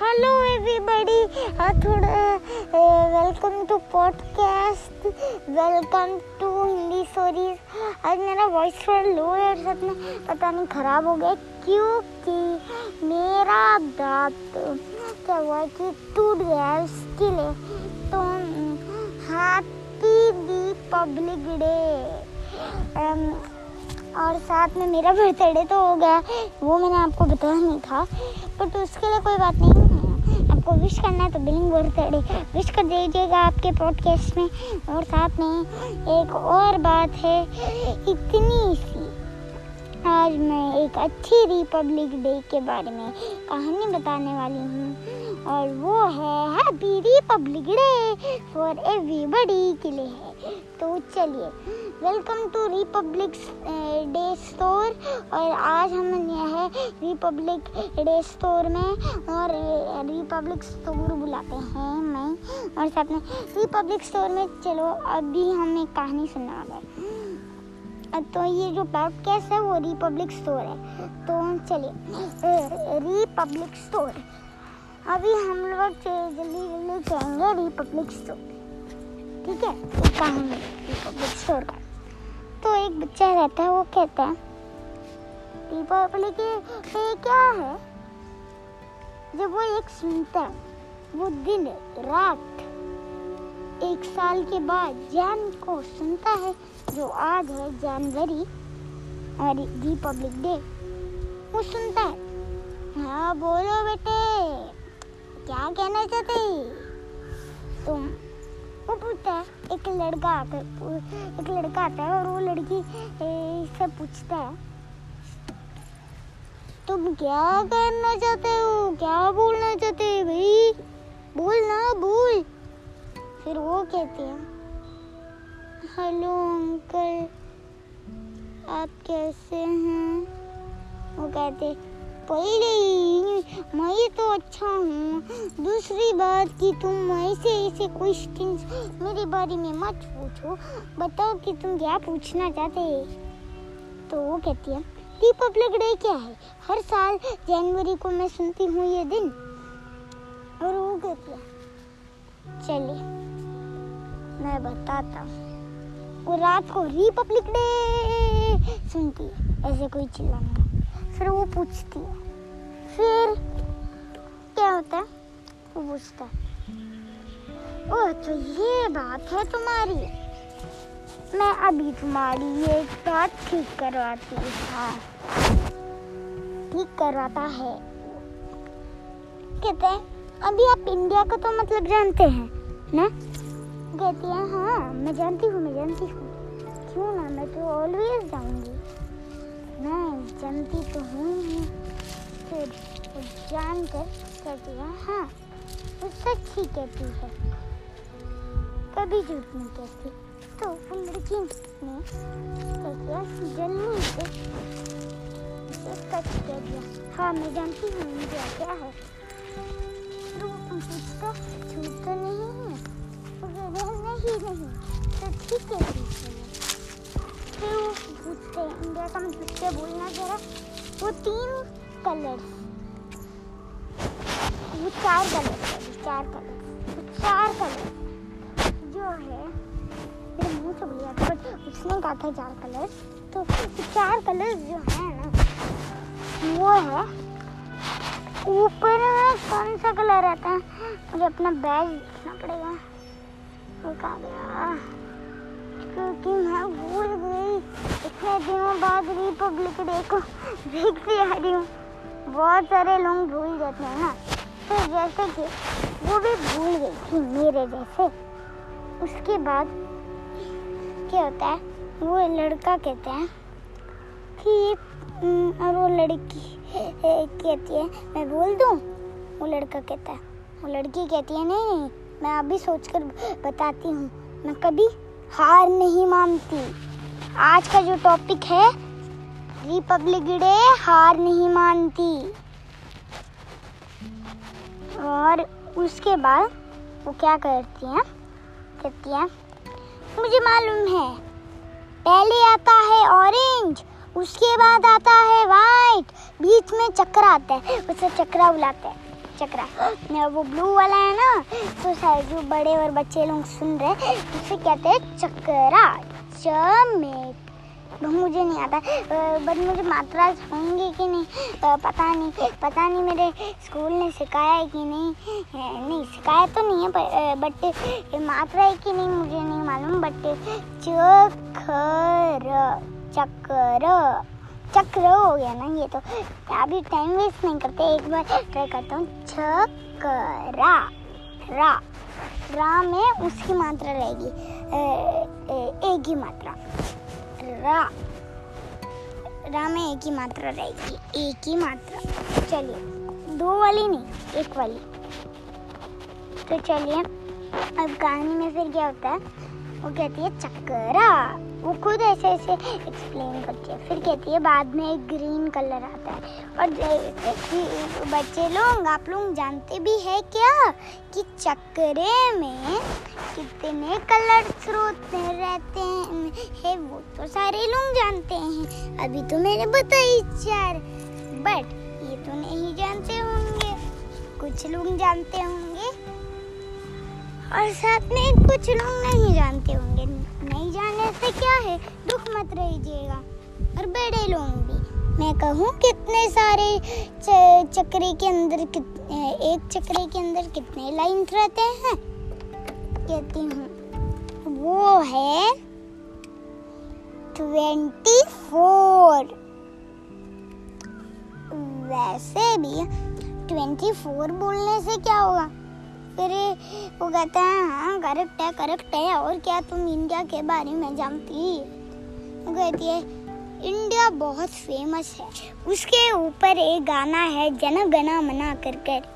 Hello everybody थोड़ा welcome to podcast welcome to Hindi stories आज मेरा वॉइस थोड़ा लो है और साथ में पता नहीं ख़राब हो गया क्योंकि मेरा दांत क्या हुआ कि टूट गया है उसके लिए। तो हैप्पी दी पब्लिक डे और साथ में मेरा बर्थडे तो हो गया। वो मैंने आपको बताया नहीं था। बट उसके लिए कोई बात नहीं। आपको विश करना है तो बिलिंग बर्थडे विश कर दीजिएगा आपके पॉडकास्ट में। और साथ में एक और बात है, इतनी सी। आज मैं एक अच्छी रिपब्लिक डे के बारे में कहानी बताने वाली हूँ। और वो है happy republic day for everybody के लिए है। तो चलिए welcome to republic day store और आज हम है रिपब्लिक डे स्टोर में और रिपब्लिक स्टोर बुलाते हैं मैं और साथ में रिपब्लिक स्टोर में चलो, अभी हम एक कहानी सुनने वाले तो ये जो पॉडकास्ट है वो रिपब्लिक स्टोर है। तो चलिए रिपब्लिक स्टोर अभी हम लोग जल्दी जल्दी जाएँगे रिपब्लिक स्टोर ठीक है? कहानी रिपब्लिक स्टोर का तो एक बच्चा रहता है, वो कहता है, रिपब्लिक क्या है? जब वो एक सुनता है, वो दिन, रात, एक साल के बाद जैन को सुनता है, जो आज है जनवरी और रिपब्लिक डे। वो सुनता है हाँ बोलो बेटे। क्या कहना चाहते तुम वो पूछता है, एक लड़का आता एक लड़का आता है और वो लड़की से पूछता है, तुम क्या करना चाहते हो? क्या बोलना चाहते हो भाई? बोल ना, बोल। फिर वो कहते हैं, हेलो, अंकल, आप कैसे हैं? वो कहते पहले मैं तो अच्छा हूँ। दूसरी बात कि तुम ऐसे ऐसे क्वेश्चन मेरे बारे में मत पूछो। बताओ कि तुम क्या पूछना चाहते तो वो कहती है रिपब्लिक डे क्या है? हर साल जनवरी को मैं सुनती हूँ ये दिन। और वो कहती है चलिए मैं बताता हूँ। वो रात को रिपब्लिक डे सुनती है। ऐसे कोई चिल्लाना फिर वो पूछती है। फिर क्या होता है? वो पूछता है। ओ तो ये बात है तुम्हारी। मैं अभी तुम्हारी ये बात ठीक करवाती हाँ। ठीक करवाता है। कहते हैं, अभी आप इंडिया को तो मतलब जानते हैं, ना? कहती है हाँ मैं जानती हूँ, मैं जानती हूँ। क्यों ना, मैं तो ऑलवेज जाऊँगी। मैं जानती तो हूँ ही फिर वो जान कर कहती है हाँ वो सच ही कहती है। कभी झूठ नहीं कहती। तो वो लड़की ने कहती है जल्दी से उसे सच कह दिया। हाँ मैं जानती हूँ, मुझे क्या है। तो पूछता झूठ तो नहीं है, वो कहते हैं नहीं नहीं तो ठीक है। फिर वो हैं इंडिया का मतलब क्या बोलना जरा। वो तीन कलर वो चार कलर चार कलर वो चार कलर जो है, मेरे मुँह से बोलिया था बट उसने कहा था चार कलर तो चार कलर जो है ना, वो है, ऊपर में कौन सा कलर रहता है? मुझे अपना बैग देखना पड़ेगा। वो कहा गया? क्योंकि मैं भूल गई। इतने दिनों बाद रिपब्लिक डे को देखती आ रही हूँ। बहुत सारे लोग भूल जाते हैं ना तो जैसे कि वो भी भूल गई थी मेरे जैसे। उसके बाद क्या होता है, वो लड़का कहता है कि और वो लड़की कहती है, मैं बोल दूँ? वो लड़का कहता है, वो लड़की कहती है, नहीं नहीं, मैं अभी सोचकर बताती हूँ। मैं कभी हार नहीं मानती। आज का जो टॉपिक है रिपब्लिक डे हार नहीं मानती। और उसके बाद वो क्या करती हैं? कहती हैं, मुझे मालूम है, पहले आता है ऑरेंज उसके बाद आता है वाइट बीच में चक्र आता है उसे चक्रा बुलाते हैं। चक्रा वो ब्लू वाला है ना तो शायद जो बड़े और बच्चे लोग सुन रहे हैं, उसे कहते हैं चक्रा च मुझे नहीं आता। बट मुझे मात्रा होंगी कि नहीं पता नहीं पता नहीं मेरे स्कूल ने सिखाया है कि नहीं। नहीं, सिखाया तो नहीं है बट मात्रा है कि नहीं मुझे नहीं मालूम बट चक्र चक्र। चक्र हो गया ना ये तो। अभी टाइम वेस्ट नहीं करते, एक बार ट्राई करता हूँ। छकरा रा। रा में उसकी मात्रा रहेगी। एक ही मात्रा। रा। रा में एक ही मात्रा रहेगी। एक ही मात्रा। चलिए, दो वाली नहीं, एक वाली। तो चलिए, अब कहानी में फिर क्या होता है? वो कहती है चक्करा। वो खुद ऐसे ऐसे एक्सप्लेन करती है। फिर कहती है, बाद में एक ग्रीन कलर आता है। और बच्चे लोग, आप लोग जानते भी है क्या कि चक्करे में कितने कलर स्रोत रहते हैं? है वो तो सारे लोग जानते हैं। अभी तो मैंने बताई चार बट ये तो नहीं जानते होंगे। कुछ लोग जानते होंगे। और साथ में कुछ लोग नहीं जानते होंगे। नहीं जानने से क्या है? दुख मत रहिएगा। और बड़े लोग भी। मैं कहूँ कितने सारे चक्रे के अंदर कितने एक चक्रे के अंदर कितने लाइन्स रहते हैं? कहती हूँ, वो है ट्वेंटी फोर वैसे भी ट्वेंटी फोर बोलने से क्या होगा? फिर वो कहता है हाँ करेक्ट है करेक्ट है, और क्या तुम इंडिया के बारे में जानती? वो कहती है इंडिया बहुत फ़ेमस है। उसके ऊपर एक गाना है जन गना मना कर कर।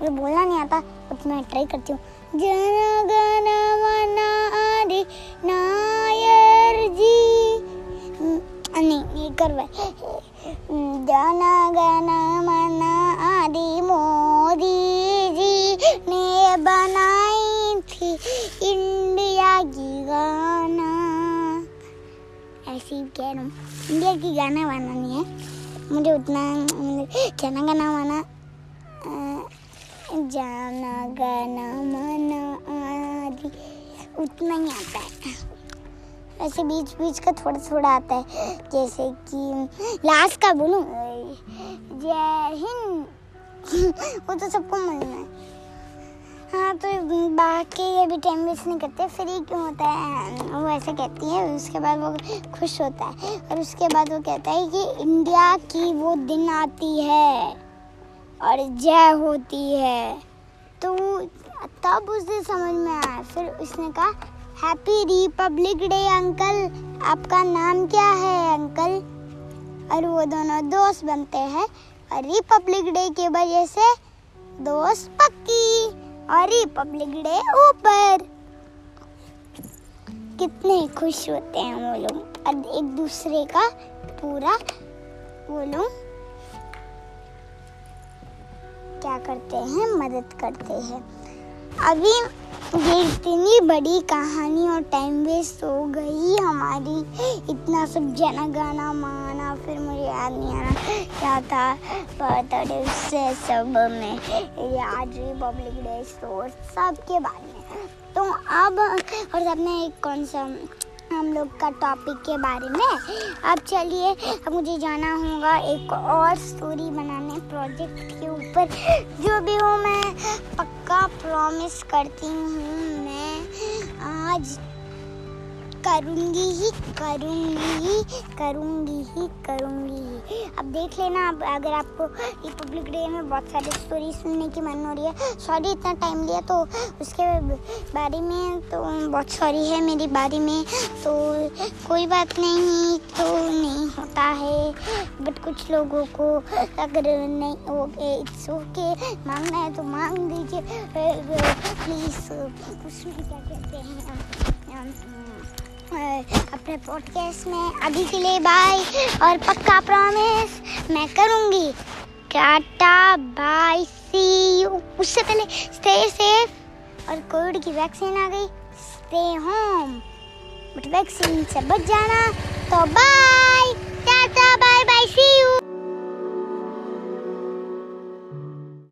मुझे बोलना नहीं आता तो मैं ट्राई करती हूँ। जन गना मना आदि नायर जी। नहीं, ये करवा जन गना मना आदि मोदी। बनाई थी इंडिया की गाना। ऐसे कह रहा हूँ, इंडिया की गाना वाना नहीं है। मुझे उतना गाना गाना वाना जाना, गाना, माना, आदि, उतना ही आता है। ऐसे बीच बीच का थोड़ा थोड़ा आता है। जैसे कि लास्ट का बोलूँ, जय हिंद। वो तो सबको मालूम है। हाँ तो बाकी ये भी टाइम वेस्ट नहीं करते फ्री क्यों होता है? वो ऐसे कहती है, उसके बाद वो खुश होता है, और उसके बाद वो कहता है कि इंडिया की वो दिन आती है, और जय होती है। तो तब उसे समझ में आया। फिर उसने कहा हैप्पी रिपब्लिक डे अंकल आपका नाम क्या है अंकल और वो दोनों दोस्त बनते हैं, और रिपब्लिक डे की वजह से दोस्त पक्की। और रिपब्लिक डे ऊपर। कितने खुश होते हैं वो लोग। और एक दूसरे का पूरा वो लोग क्या करते हैं, मदद करते हैं। अभी ये इतनी बड़ी कहानी और टाइम वेस्ट हो गई हमारी। इतना सब जना गाना माना फिर मुझे याद नहीं आ रहा क्या था बर्थडे से सब में। आज रिपब्लिक डे स्टोर सब के बारे में तो अब, और सबने एक कौन सा, हम लोग का टॉपिक के बारे में। अब चलिए, अब मुझे जाना होगा एक और स्टोरी बनाने प्रोजेक्ट के ऊपर। जो भी हो, मैं पक्का प्रॉमिस करती हूँ, मैं आज करूँगी ही करूँगी ही करूँगी ही करूँगी ही। अब देख लेना, अब अगर आपको रिपब्लिक डे में बहुत सारी स्टोरी सुनने की मन हो रही है सॉरी इतना टाइम लिया तो उसके बारे में तो बहुत सॉरी है मेरी बारे में। तो कोई बात नहीं तो नहीं होता है बट कुछ लोगों को अगर नहीं ओके इट्स ओके मांगना है तो मांग दीजिए प्लीज़ उसमें क्या कहते हैं अपने पॉडकास्ट में। अभी के लिए बाय और पक्का प्रॉमिस मैं करूँगी। टाटा बाय सी यू उससे पहले स्टे सेफ़ और कोविड की वैक्सीन आ गई। स्टे होम बट वैक्सीन से बच जाना। तो बाय टाटा